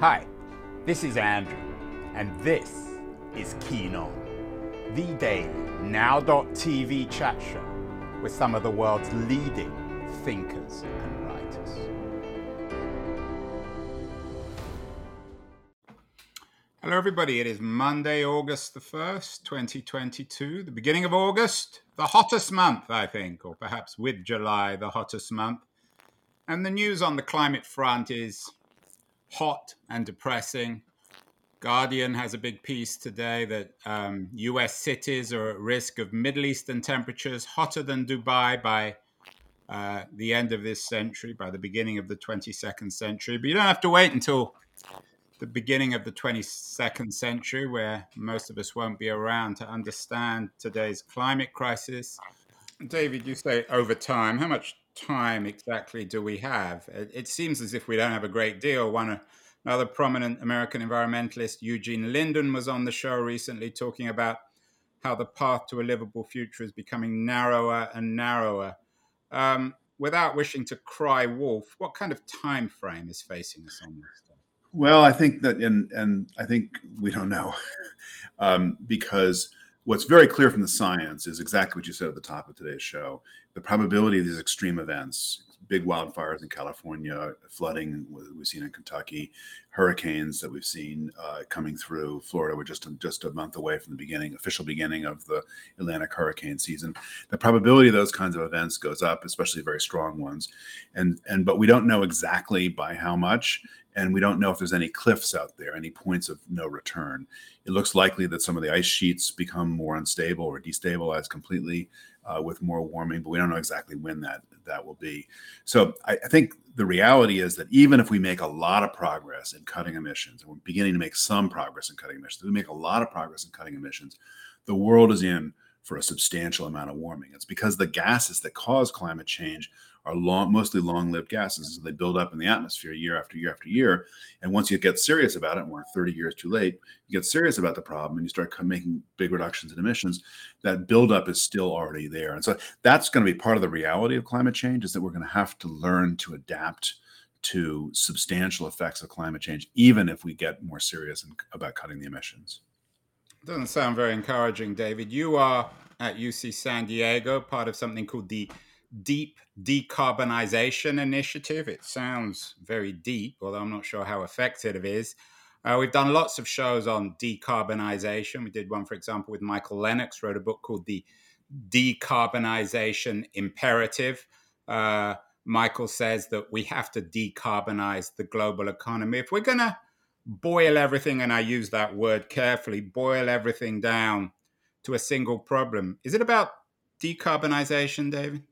Hi, this is Andrew, and this is Keen On, the daily now.tv chat show with some of the world's leading thinkers and writers. Hello, everybody. It is Monday, August the 1st, 2022, the beginning of August, the hottest month, I think, or perhaps with July, the hottest month. And the news on the climate front is hot and depressing. Guardian has a big piece today that um, US cities are at risk of Middle Eastern temperatures hotter than Dubai by uh, the end of this century, by the beginning of the 22nd century. But you don't have to wait until the beginning of the 22nd century, where most of us won't be around to understand today's climate crisis. David, you say over time. How much time exactly do we have? It, it seems as if we don't have a great deal. One another prominent American environmentalist, Eugene Linden, was on the show recently talking about how the path to a livable future is becoming narrower and narrower. Um, without wishing to cry wolf, what kind of time frame is facing us on this? Well, I think that, and and I think we don't know, um, because what's very clear from the science is exactly what you said at the top of today's show the probability of these extreme events big wildfires in California, flooding we've seen in Kentucky, hurricanes that we've seen uh, coming through Florida. We're just just a month away from the beginning, official beginning of the Atlantic hurricane season. The probability of those kinds of events goes up, especially very strong ones, and and but we don't know exactly by how much. And we don't know if there's any cliffs out there, any points of no return. It looks likely that some of the ice sheets become more unstable or destabilize completely uh, with more warming, but we don't know exactly when that that will be. So I, I, think the reality is that even if we make a lot of progress in cutting emissions, and we're beginning to make some progress in cutting emissions, we make a lot of progress in cutting emissions, the world is in for a substantial amount of warming. It's because the gases that cause climate change are long, mostly long-lived gases. So they build up in the atmosphere year after year after year. And once you get serious about it, and we're 30 years too late, you get serious about the problem and you start making big reductions in emissions. That buildup is still already there. And so that's going to be part of the reality of climate change is that we're going to have to learn to adapt to substantial effects of climate change, even if we get more serious about cutting the emissions. Doesn't sound very encouraging, David. You are at UC San Diego, part of something called the Deep Decarbonization Initiative. It sounds very deep, although I'm not sure how effective it is. Uh, we've done lots of shows on decarbonization. We did one, for example, with Michael Lenox, wrote a book called The Decarbonization Imperative. Uh, Michael says that we have to decarbonize the global economy. If we're going to boil everything, and I use that word carefully, boil everything down to a single problem. Is it about decarbonization, David?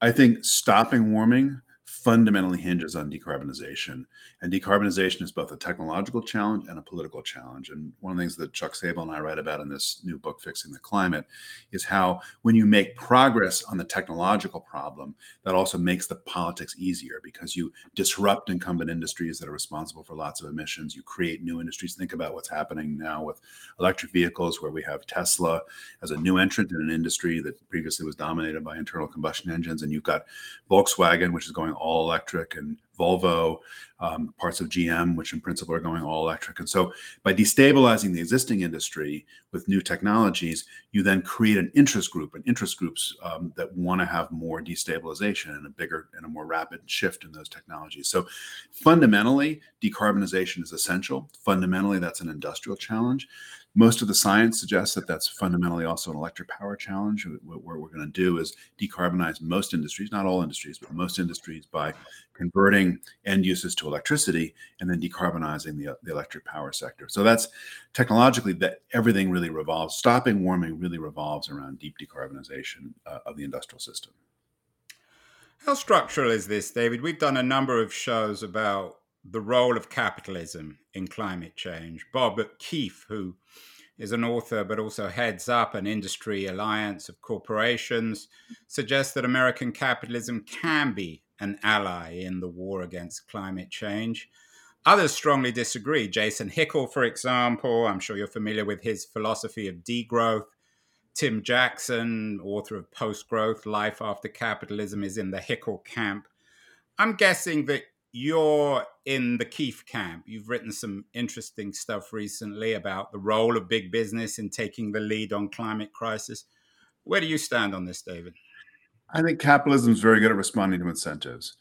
I think stopping warming fundamentally hinges on decarbonization. And decarbonization is both a technological challenge and a political challenge. And one of the things that Chuck Sabel and I write about in this new book, Fixing the Climate, is how when you make progress on the technological problem, that also makes the politics easier because you disrupt incumbent industries that are responsible for lots of emissions. You create new industries. Think about what's happening now with electric vehicles, where we have Tesla as a new entrant in an industry that previously was dominated by internal combustion engines. And you've got Volkswagen, which is going all electric, and Volvo, um, parts of GM, which in principle are going all electric. And so by destabilizing the existing industry with new technologies, you then create an interest group and interest groups um, that want to have more destabilization and a bigger and a more rapid shift in those technologies. So fundamentally, decarbonization is essential. Fundamentally, that's an industrial challenge. Most of the science suggests that that's fundamentally also an electric power challenge. What we're going to do is decarbonize most industries, not all industries, but most industries by converting end uses to electricity and then decarbonizing the, the electric power sector. So that's technologically that everything really revolves, stopping warming really revolves around deep decarbonization uh, of the industrial system. How structural is this, David? We've done a number of shows about the role of capitalism in climate change. Bob Keefe, who is an author but also heads up an industry alliance of corporations, suggests that American capitalism can be an ally in the war against climate change. Others strongly disagree. Jason Hickel, for example, I'm sure you're familiar with his philosophy of degrowth. Tim Jackson, author of Post Growth Life After Capitalism, is in the Hickel camp. I'm guessing that you're in the Keefe camp. You've written some interesting stuff recently about the role of big business in taking the lead on climate crisis. Where do you stand on this, David? I think capitalism is very good at responding to incentives.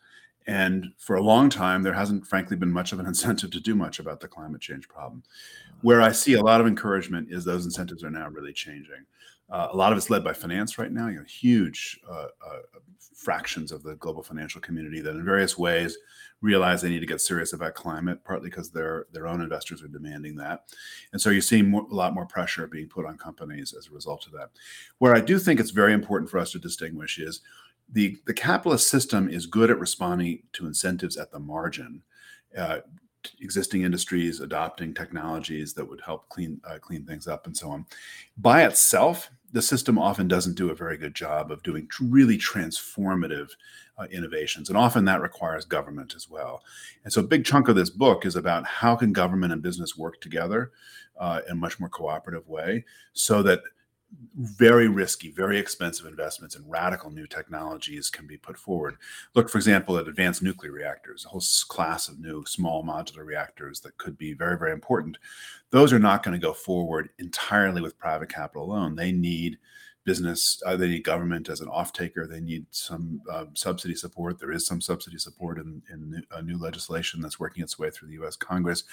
And for a long time, there hasn't, frankly, been much of an incentive to do much about the climate change problem. Where I see a lot of encouragement is those incentives are now really changing. Uh, a lot of it's led by finance right now. You know, huge uh, uh, fractions of the global financial community that, in various ways, realize they need to get serious about climate, partly because their their own investors are demanding that, and so you're seeing more, a lot more pressure being put on companies as a result of that. Where I do think it's very important for us to distinguish is the the capitalist system is good at responding to incentives at the margin. Uh, existing industries adopting technologies that would help clean uh, clean things up and so on. By itself, the system often doesn't do a very good job of doing really transformative uh, innovations and often that requires government as well. And so a big chunk of this book is about how can government and business work together uh, in a much more cooperative way so that very risky, very expensive investments in radical new technologies can be put forward. Look, for example, at advanced nuclear reactors, a whole class of new small modular reactors that could be very, very important. Those are not going to go forward entirely with private capital alone. They need business. Uh, they need government as an off-taker. They need some uh, subsidy support. There is some subsidy support in, in uh, new legislation that's working its way through the U.S. Congress,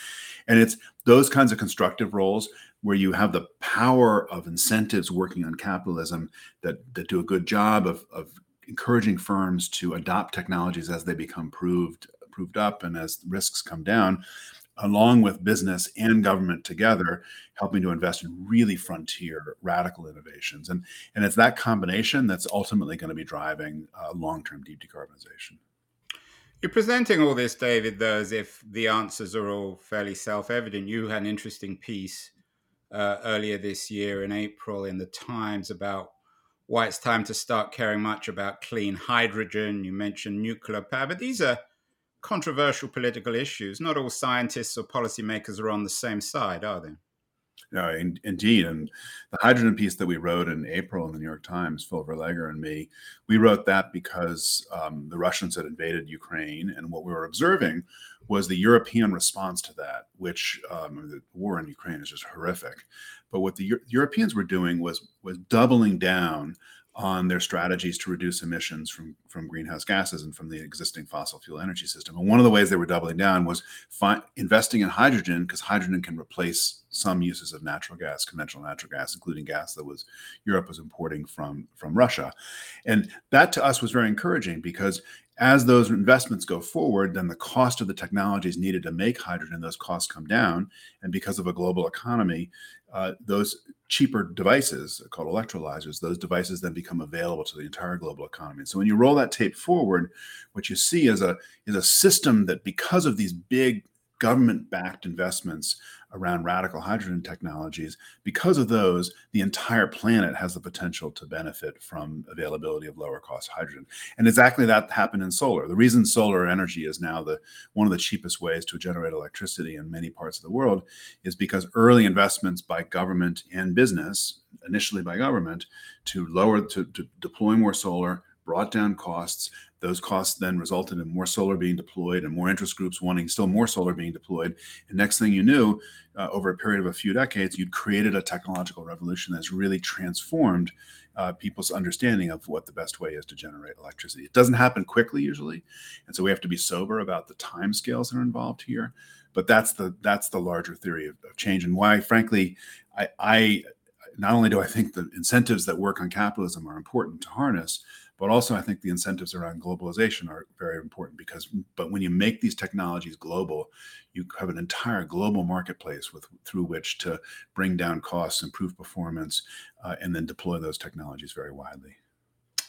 and it's those kinds of constructive roles where you have the power of incentives working on capitalism that that do a good job of, of encouraging firms to adopt technologies as they become proved proved up and as risks come down along with business and government together, helping to invest in really frontier, radical innovations. And, and it's that combination that's ultimately going to be driving uh, long term deep decarbonization. You're presenting all this, David, though, as if the answers are all fairly self evident. You had an interesting piece uh, earlier this year in April in the Times about why it's time to start caring much about clean hydrogen. You mentioned nuclear power, but these are controversial political issues. Not all scientists or policymakers are on the same side, are they? No, in, indeed. And the hydrogen piece that we wrote in April in the New York Times, Phil Verleger and me, we wrote that because um, the Russians had invaded Ukraine. And what we were observing was the European response to that, which um, the war in Ukraine is just horrific. But what the Euro- Europeans were doing was was doubling down on their strategies to reduce emissions from, from greenhouse gases and from the existing fossil fuel energy system. And one of the ways they were doubling down was fi- investing in hydrogen because hydrogen can replace some uses of natural gas, conventional natural gas, including gas that was Europe was importing from from Russia. And that to us was very encouraging because as those investments go forward, then the cost of the technologies needed to make hydrogen, those costs come down. And because of a global economy, uh, those cheaper devices called electrolyzers, those devices then become available to the entire global economy. So when you roll that tape forward, what you see is a is a system that because of these big government-backed investments around radical hydrogen technologies. Because of those, the entire planet has the potential to benefit from availability of lower cost hydrogen. And exactly that happened in solar. The reason solar energy is now the one of the cheapest ways to generate electricity in many parts of the world is because early investments by government and business, initially by government, to lower to, to deploy more solar brought down costs. Those costs then resulted in more solar being deployed and more interest groups wanting still more solar being deployed. And next thing you knew, uh, over a period of a few decades, you'd created a technological revolution that's really transformed uh, people's understanding of what the best way is to generate electricity. It doesn't happen quickly usually, and so we have to be sober about the time scales that are involved here. But that's the that's the larger theory of, of change, and why, frankly, I, I not only do I think the incentives that work on capitalism are important to harness, but also, I think the incentives around globalization are very important because, but when you make these technologies global, you have an entire global marketplace with through which to bring down costs, improve performance, uh, and then deploy those technologies very widely.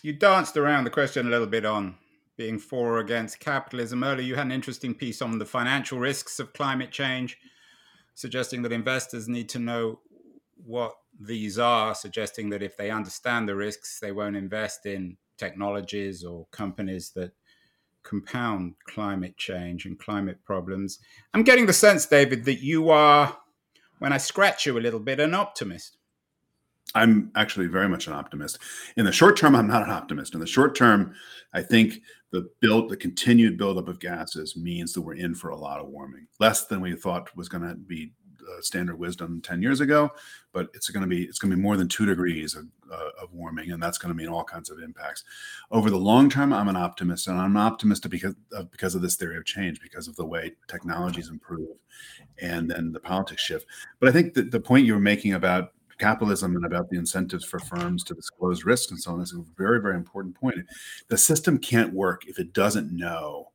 You danced around the question a little bit on being for or against capitalism. Earlier, you had an interesting piece on the financial risks of climate change, suggesting that investors need to know what these are, suggesting that if they understand the risks, they won't invest in technologies or companies that compound climate change and climate problems. I'm getting the sense, David, that you are, when I scratch you a little bit, an optimist. I'm actually very much an optimist. In the short term, I'm not an optimist. In the short term, I think the build, the continued buildup of gases means that we're in for a lot of warming, less than we thought was going to be standard wisdom 10 years ago, but it's going to be it's going to be more than two degrees of, uh, of warming, and that's going to mean all kinds of impacts. Over the long term, I'm an optimist, and I'm an optimist because of, because of this theory of change, because of the way technologies improve, and then the politics shift. But I think that the point you were making about capitalism and about the incentives for firms to disclose risks and so on is a very very important point. The system can't work if it doesn't know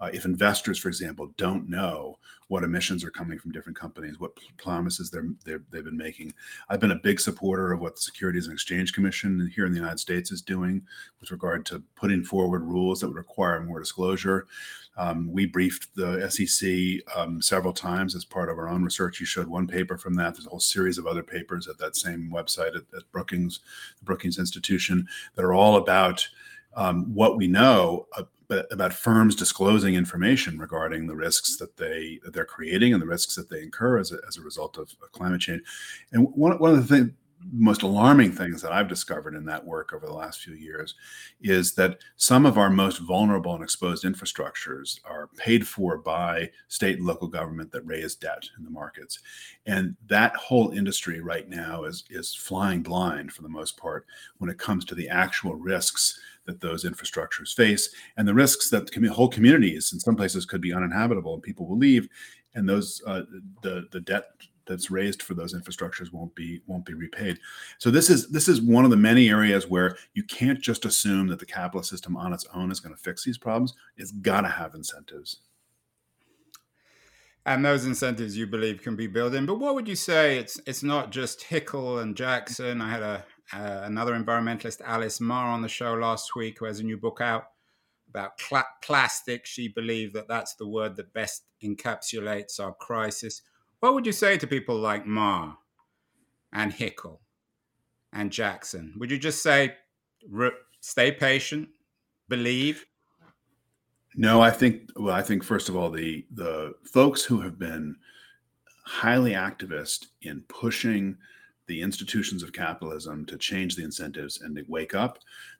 uh, if investors, for example, don't know what emissions are coming from different companies, what promises they're, they're, they've been making. I've been a big supporter of what the Securities and Exchange Commission here in the United States is doing with regard to putting forward rules that would require more disclosure. Um, we briefed the SEC um, several times as part of our own research. You showed one paper from that. There's a whole series of other papers at that same website at, at Brookings, the Brookings Institution, that are all about um, what we know uh, about firms disclosing information regarding the risks that they that they're creating and the risks that they incur as a, as a result of, of climate change. And one, one of the things most alarming things that I've discovered in that work over the last few years is that some of our most vulnerable and exposed infrastructures are paid for by state and local government that raise debt in the markets. And that whole industry right now is, is flying blind for the most part when it comes to the actual risks that those infrastructures face and the risks that whole communities in some places could be uninhabitable and people will leave and those uh, the the debt that's raised for those infrastructures won't be won't be repaid. So this is this is one of the many areas where you can't just assume that the capitalist system on its own is going to fix these problems. It's got to have incentives. And those incentives you believe can be built in. But what would you say? It's it's not just Hickel and Jackson. I had a uh, another environmentalist, Alice Mah, on the show last week, who has a new book out about cl- plastic. She believed that that's the word that best encapsulates our crisis. What would you say to people like Mah and Hickel and Jackson? Would you just say, stay patient, believe? No, I think. Well, I think first of all, the the folks who have been highly activist in pushing the institutions of capitalism to change the incentives and to wake up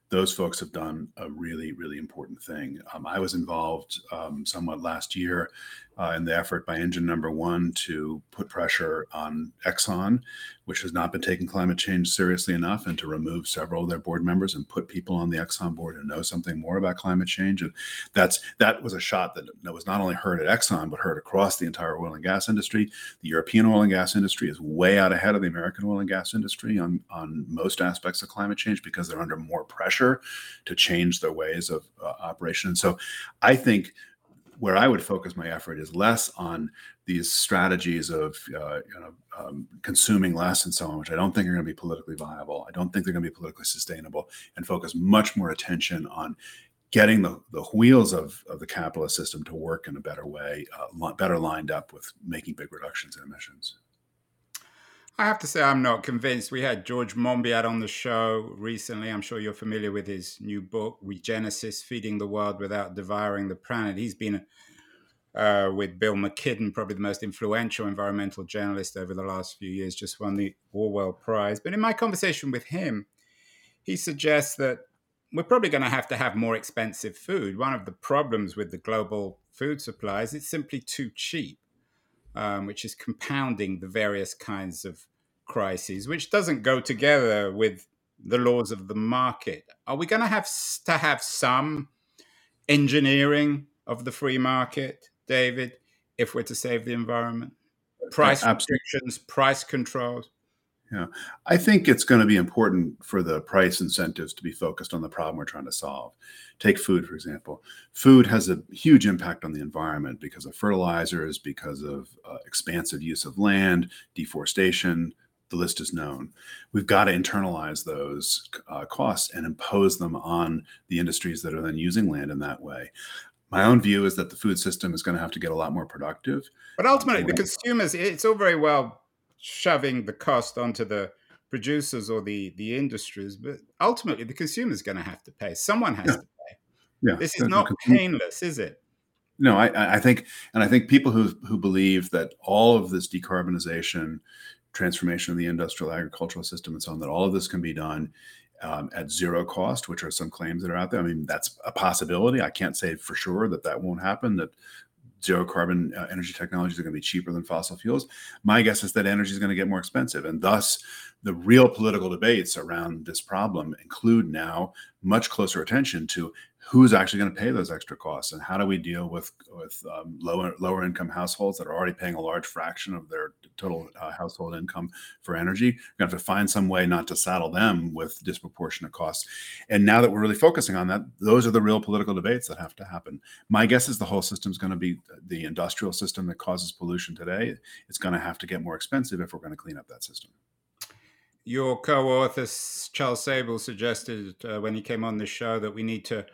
those folks have done a really, really important thing. Um, I was involved um, somewhat last year uh, in the effort by Engine Number One to put pressure on Exxon, which has not been taking climate change seriously enough, and to remove several of their board members and put people on the Exxon board who know something more about climate change. And that's that was a shot that, that was not only heard at Exxon but heard across the entire oil and gas industry. The European oil and gas industry is way out ahead of the American oil and gas industry on on most aspects of climate change because they're under more pressure pressure to change their ways of uh, operation. And so I think where I would focus my effort is less on these strategies of uh, you know, um, consuming less and so on, which I don't think are going to be politically viable. I don't think they're going to be politically sustainable, and focus much more attention on getting the, the wheels of, of the capitalist system to work in a better way, uh, better lined up with making big reductions in emissions. I have to say, I'm not convinced. We had George Monbiot on the show recently. I'm sure you're familiar with his new book, Regenesis Feeding the World Without Devouring the Planet. He's been uh, with Bill McKibben, probably the most influential environmental journalist over the last few years, just won the Orwell Prize. But in my conversation with him, he suggests that we're probably going to have to have more expensive food. One of the problems with the global food supply is it's simply too cheap um, which is compounding the various kinds of crises, which doesn't go together with the laws of the market. Are we going to have to have some engineering of the free market, David, if we're to save the environment? Price restrictions, price controls. Yeah, I think it's going to be important for the price incentives to be focused on the problem we're trying to solve. Take food, for example. Food has a huge impact on the environment because of fertilizers, because of uh, expansive use of land, deforestation. The list is known. We've got to internalize those uh, costs and impose them on the industries that are then using land in that way my own view is that the food system is going to have to get a lot more productive. But ultimately, the consumers, it's all very well shoving the cost onto the producers or the the industries, but ultimately the consumer is going to have to pay. Someone has yeah. to pay. Yeah, this is not painless, is it? No, I, I think, and I think people who who believe that all of this decarbonization transformation of the industrial agricultural system and so on, that all of this can be done um, at zero cost, which are some claims that are out there. I mean, that's a possibility. I can't say for sure that that won't happen, that zero carbon uh, energy technologies are going to be cheaper than fossil fuels. My guess is that energy is going to get more expensive. And thus, the real political debates around this problem include now much closer attention to who's actually going to pay those extra costs and how do we deal with with um, lower lower income households that are already paying a large fraction of their total uh, household income for energy? We're going to have to find some way not to saddle them with disproportionate costs. And now that we're really focusing on that those are the real political debates that have to happen. My guess is the whole system is going to be the industrial system that causes pollution today it's going to have to get more expensive if we're going to clean up that system. Your co-author Charles Sabel suggested uh, when he came on the show that we need to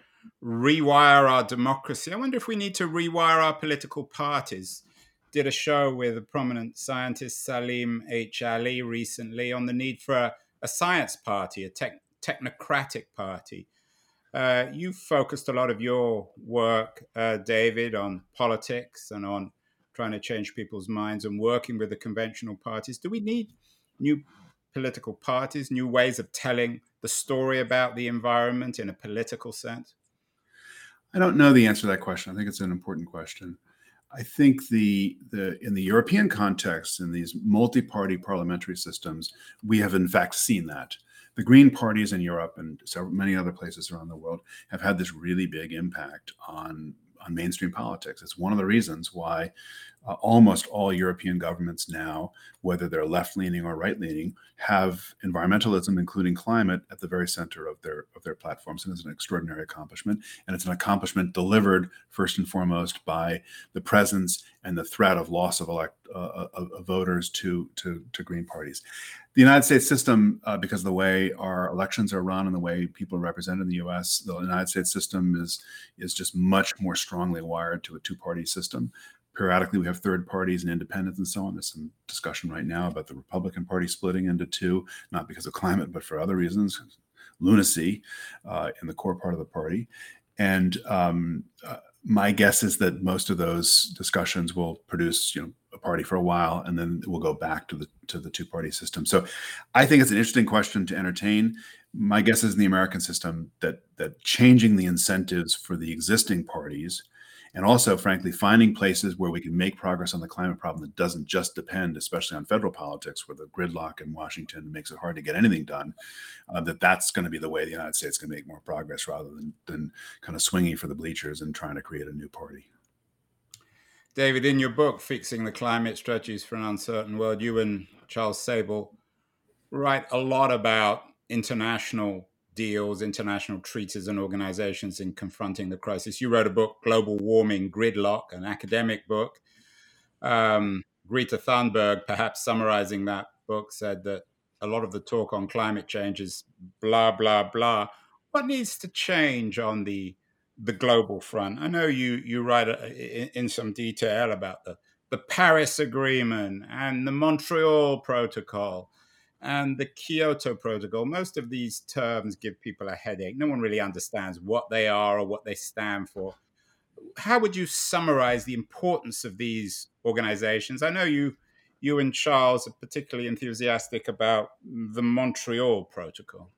rewire our democracy. I wonder if we need to rewire our political parties. Did a show with a prominent scientist Saleem H. Ali recently on the need for a, a science party, a tech, technocratic party. Uh, you focused a lot of your work, uh, David, on politics and on trying to change people's minds and working with the conventional parties. Do we need new political parties, new ways of telling the story about the environment in a political sense? I don't know the answer to that question. I think it's an important question. I think the the in the European context, in these multi-party parliamentary systems, we have in fact seen that. The Green parties in Europe and several, many other places around the world have had this really big impact on on mainstream politics. It's one of the reasons why uh, almost all European governments now, whether they're left leaning or right leaning, have environmentalism, including climate, at the very center of their of their platforms, and it's an extraordinary accomplishment. And it's an accomplishment delivered first and foremost by the presence and the threat of loss of elect uh, uh of, of voters to to to Green parties. The United States system, uh, because of the way our elections are run and the way people are represented in the U.S., the United States system is is just much more strongly wired to a two party system periodically we have third parties and independents and so on. There's some discussion right now about the Republican Party splitting into two, not because of climate, but for other reasons, lunacy uh, in the core part of the party. And um, uh, my guess is that most of those discussions will produce, you know, a party for a while, and then we'll go back to the to the two party system. So, I think it's an interesting question to entertain. My guess is in the American system that that changing the incentives for the existing parties and also, frankly, finding places where we can make progress on the climate problem that doesn't just depend, especially on federal politics, where the gridlock in Washington makes it hard to get anything done. Uh, that that's going to be the way the United States can make more progress, rather than than kind of swinging for the bleachers and trying to create a new party. David, in your book, Fixing the Climate Strategies for an Uncertain World, you and Charles Sabel write a lot about international deals, international treaties, and organizations in confronting the crisis. You wrote a book, Global Warming Gridlock, an academic book. Um, Greta Thunberg, perhaps summarizing that book, said that a lot of the talk on climate change is blah, blah, blah. What needs to change on the the global front? I know you you write uh, in, in some detail about the the Paris Agreement and the Montreal Protocol and the Kyoto Protocol. Most of these terms give people a headache. No one really understands what they are or what they stand for. How would you summarize the importance of these organizations? I know you you and Charles are particularly enthusiastic about the Montreal Protocol.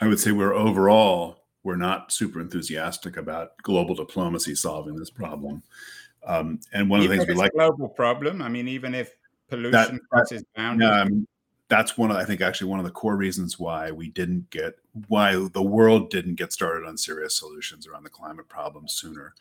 I would say we're overall we're not super enthusiastic about global diplomacy solving this problem. Um, and one of the things we like global problem. I mean, even if pollution crosses boundaries. Um, that's one of I think actually one of the core reasons why we didn't get why the world didn't get started on serious solutions around the climate problem sooner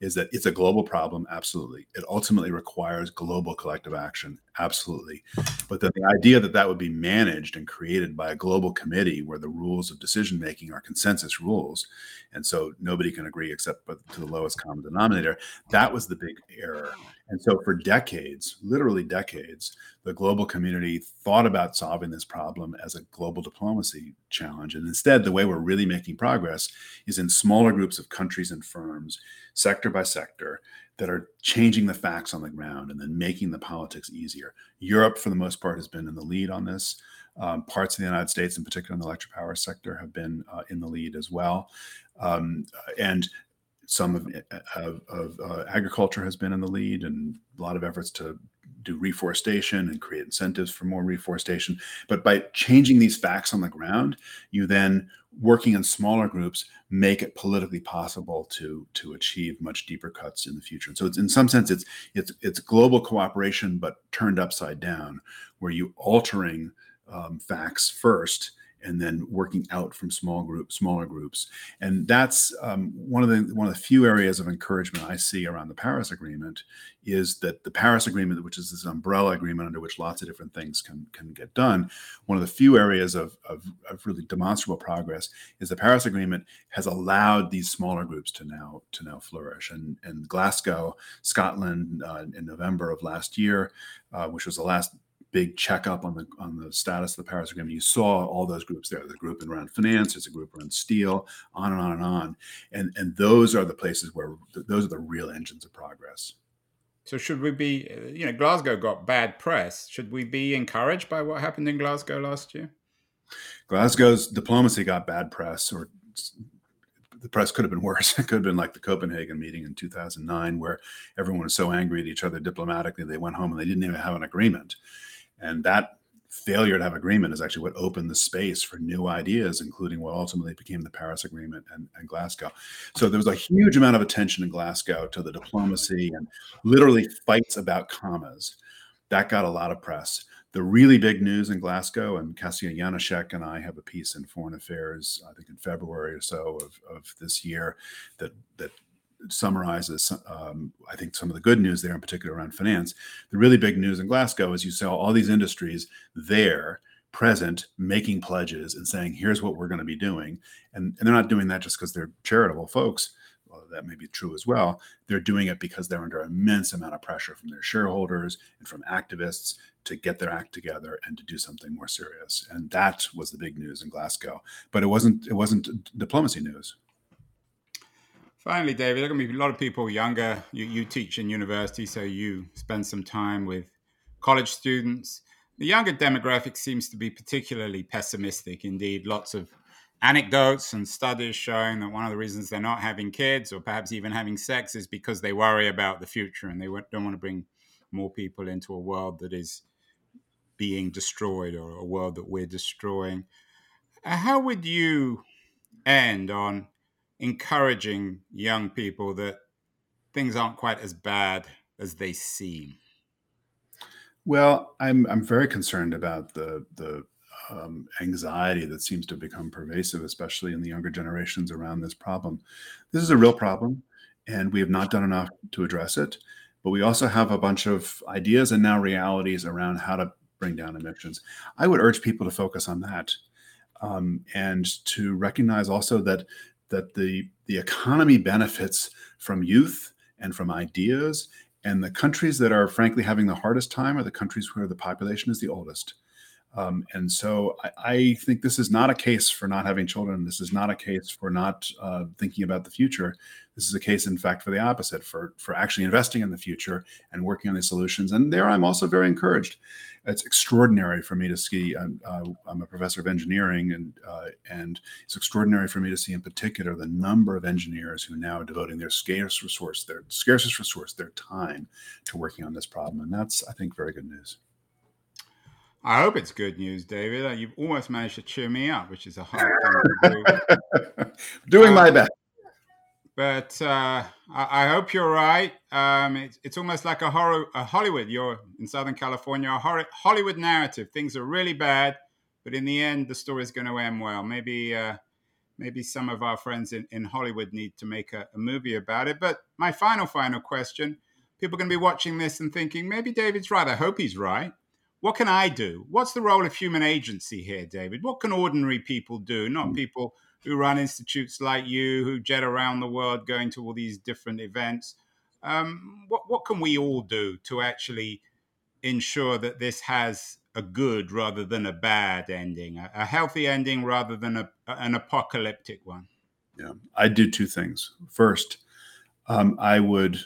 is that it's a global problem absolutely. It ultimately requires global collective action absolutely. But then the idea that that would be managed and created by a global committee where the rules of decision making are consensus rules and so nobody can agree except to the lowest common denominator that was the big error. And so for decades literally decades the global community thought about solving this problem as a global diplomacy challenge and instead, the way we're really making progress is in smaller groups of countries and firms, sector by sector, that are changing the facts on the ground and then making the politics easier. Europe, for the most part, has been in the lead on this. Um, parts of the United States, in particular in the electric power sector, have been uh, in the lead as well. Um, and some of, of, of uh, agriculture has been in the lead, and a lot of efforts to do reforestation and create incentives for more reforestation. But by changing these facts on the ground, you then working in smaller groups make it politically possible to to achieve much deeper cuts in the future. And so it's in some sense it's it's it's global cooperation but turned upside down, where you altering um, facts first and then working out from small groups, smaller groups. And that's um, one of the one of the few areas of encouragement I see around the Paris Agreement is that the Paris Agreement, which is this umbrella agreement under which lots of different things can can get done, one of the few areas of, of, of really demonstrable progress is the Paris Agreement has allowed these smaller groups to now to now flourish. And and Glasgow, Scotland, uh, in November of last year, uh, which was the last big checkup on the on the status of the Paris Agreement, you saw all those groups there. The group around finance, there's a group around steel, on and on and on, and and those are the places where those are the real engines of progress. So should we be, you know, Glasgow got bad press. Should we be encouraged by what happened in Glasgow last year? Glasgow's diplomacy got bad press, or the press could have been worse. It could have been like the Copenhagen meeting in 2009, where everyone was so angry at each other diplomatically, they went home and they didn't even have an agreement. And that failure to have agreement is actually what opened the space for new ideas, including what ultimately became the Paris Agreement and, and, Glasgow. So there was a huge amount of attention in Glasgow to the diplomacy and literally fights about commas. That got a lot of press. The really big news in Glasgow, and Kassia Yanosek and I have a piece in Foreign Affairs, I think in February or so of, of this year, that that summarizes, um, I think, some of the good news there, in particular around finance. The really big news in Glasgow is you saw all these industries there present making pledges and saying, here's what we're going to be doing. And, and they're not doing that just because they're charitable folks. Well, that may be true as well. They're doing it because they're under immense amount of pressure from their shareholders and from activists to get their act together and to do something more serious. And that was the big news in Glasgow. But it wasn't it wasn't diplomacy news. Finally, David, there are going to be a lot of people younger. You, you teach in university, so you spend some time with college students. The younger demographic seems to be particularly pessimistic. Indeed, lots of anecdotes and studies showing that one of the reasons they're not having kids or perhaps even having sex is because they worry about the future and they don't want to bring more people into a world that is being destroyed or a world that we're destroying. Uh, how would you end on encouraging young people that things aren't quite as bad as they seem? Well, I'm I'm very concerned about the the um, anxiety that seems to become pervasive, especially in the younger generations around this problem. This is a real problem, and we have not done enough to address it. But we also have a bunch of ideas and now realities around how to bring down emissions. I would urge people to focus on that um, and to recognize also that that the the economy benefits from youth and from ideas and the countries that are frankly having the hardest time are the countries where the population is the oldest um, and so I, I, think this is not a case for not having children. This is not a case for not uh, thinking about the future. This is a case, in fact, for the opposite, for for actually investing in the future and working on these solutions. And there, I'm also very encouraged. It's extraordinary for me to see. I'm, uh, I'm a professor of engineering, and uh, and it's extraordinary for me to see, in particular, the number of engineers who now are devoting their scarce resource, their scarcest resource, their time, to working on this problem. And that's, I think, very good news. I hope it's good news, David. Uh, you've almost managed to cheer me up, which is a hard thing to do. Doing um, my best. But uh, I, I, hope you're right. Um, it's, it's almost like a horror, a Hollywood. You're in Southern California, a horror, Hollywood narrative. Things are really bad, but in the end, the story is going to end well. Maybe, uh, maybe some of our friends in, in Hollywood need to make a, a movie about it. But my final, final question: People are going to be watching this and thinking, maybe David's right. I hope he's right what can I do? What's the role of human agency here, David? What can ordinary people do? Not hmm. people who run institutes like you, who jet around the world going to all these different events. Um, what, what can we all do to actually ensure that this has a good rather than a bad ending, a, a healthy ending rather than a, an apocalyptic one? Yeah, I do two things. First, um, I would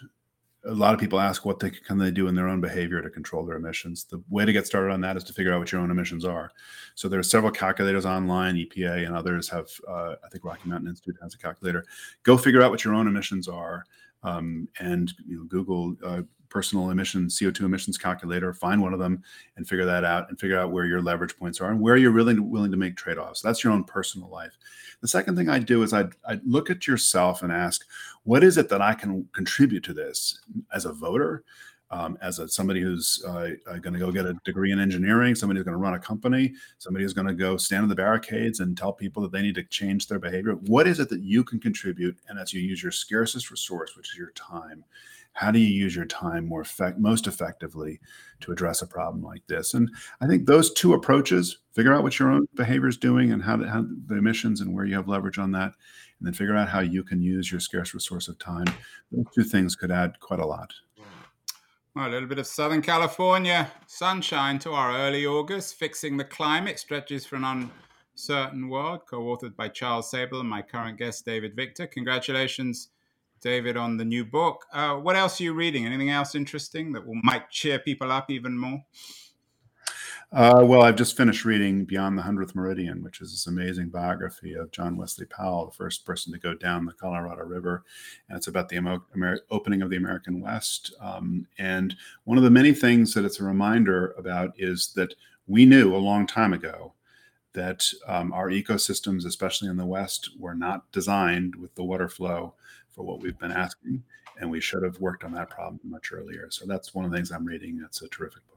a lot of people ask what they can they do in their own behavior to control their emissions. The way to get started on that is to figure out what your own emissions are. So there are several calculators online. EPA and others have. Uh, I think Rocky Mountain Institute has a calculator. Go figure out what your own emissions are. um, and you know, Google uh, personal emissions, CO2 emissions calculator, find one of them and figure that out and figure out where your leverage points are and where you're really willing to make trade-offs. That's your own personal life. The second thing I do is I look at yourself and ask, what is it that I can contribute to this as a voter? um, as a, somebody who's uh, uh going to go get a degree in engineering, somebody who's going to run a company, somebody who's going to go stand in the barricades and tell people that they need to change their behavior. What is it that you can contribute? And as you use your scarcest resource, which is your time, how do you use your time more effect, most effectively to address a problem like this? And I think those two approaches, figure out what your own behavior is doing and how, to, how the emissions and where you have leverage on that, and then figure out how you can use your scarce resource of time. Those two things could add quite a lot. Well, a little bit of Southern California sunshine to our early August. Fixing the Climate Strategies for an uncertain world, co authored by Charles Sabel and my current guest, David Victor. Congratulations, David, on the new book. Uh, what else are you reading? Anything else interesting that will, might cheer people up even more? Uh, well, I've just finished reading Beyond the Hundredth Meridian, which is this amazing biography of John Wesley Powell, the first person to go down the Colorado River. And it's about the Amer- opening of the American West. Um, and one of the many things that it's a reminder about is that we knew a long time ago that um, our ecosystems, especially in the West, were not designed with the water flow for what we've been asking. And we should have worked on that problem much earlier. So that's one of the things I'm reading. It's a terrific book.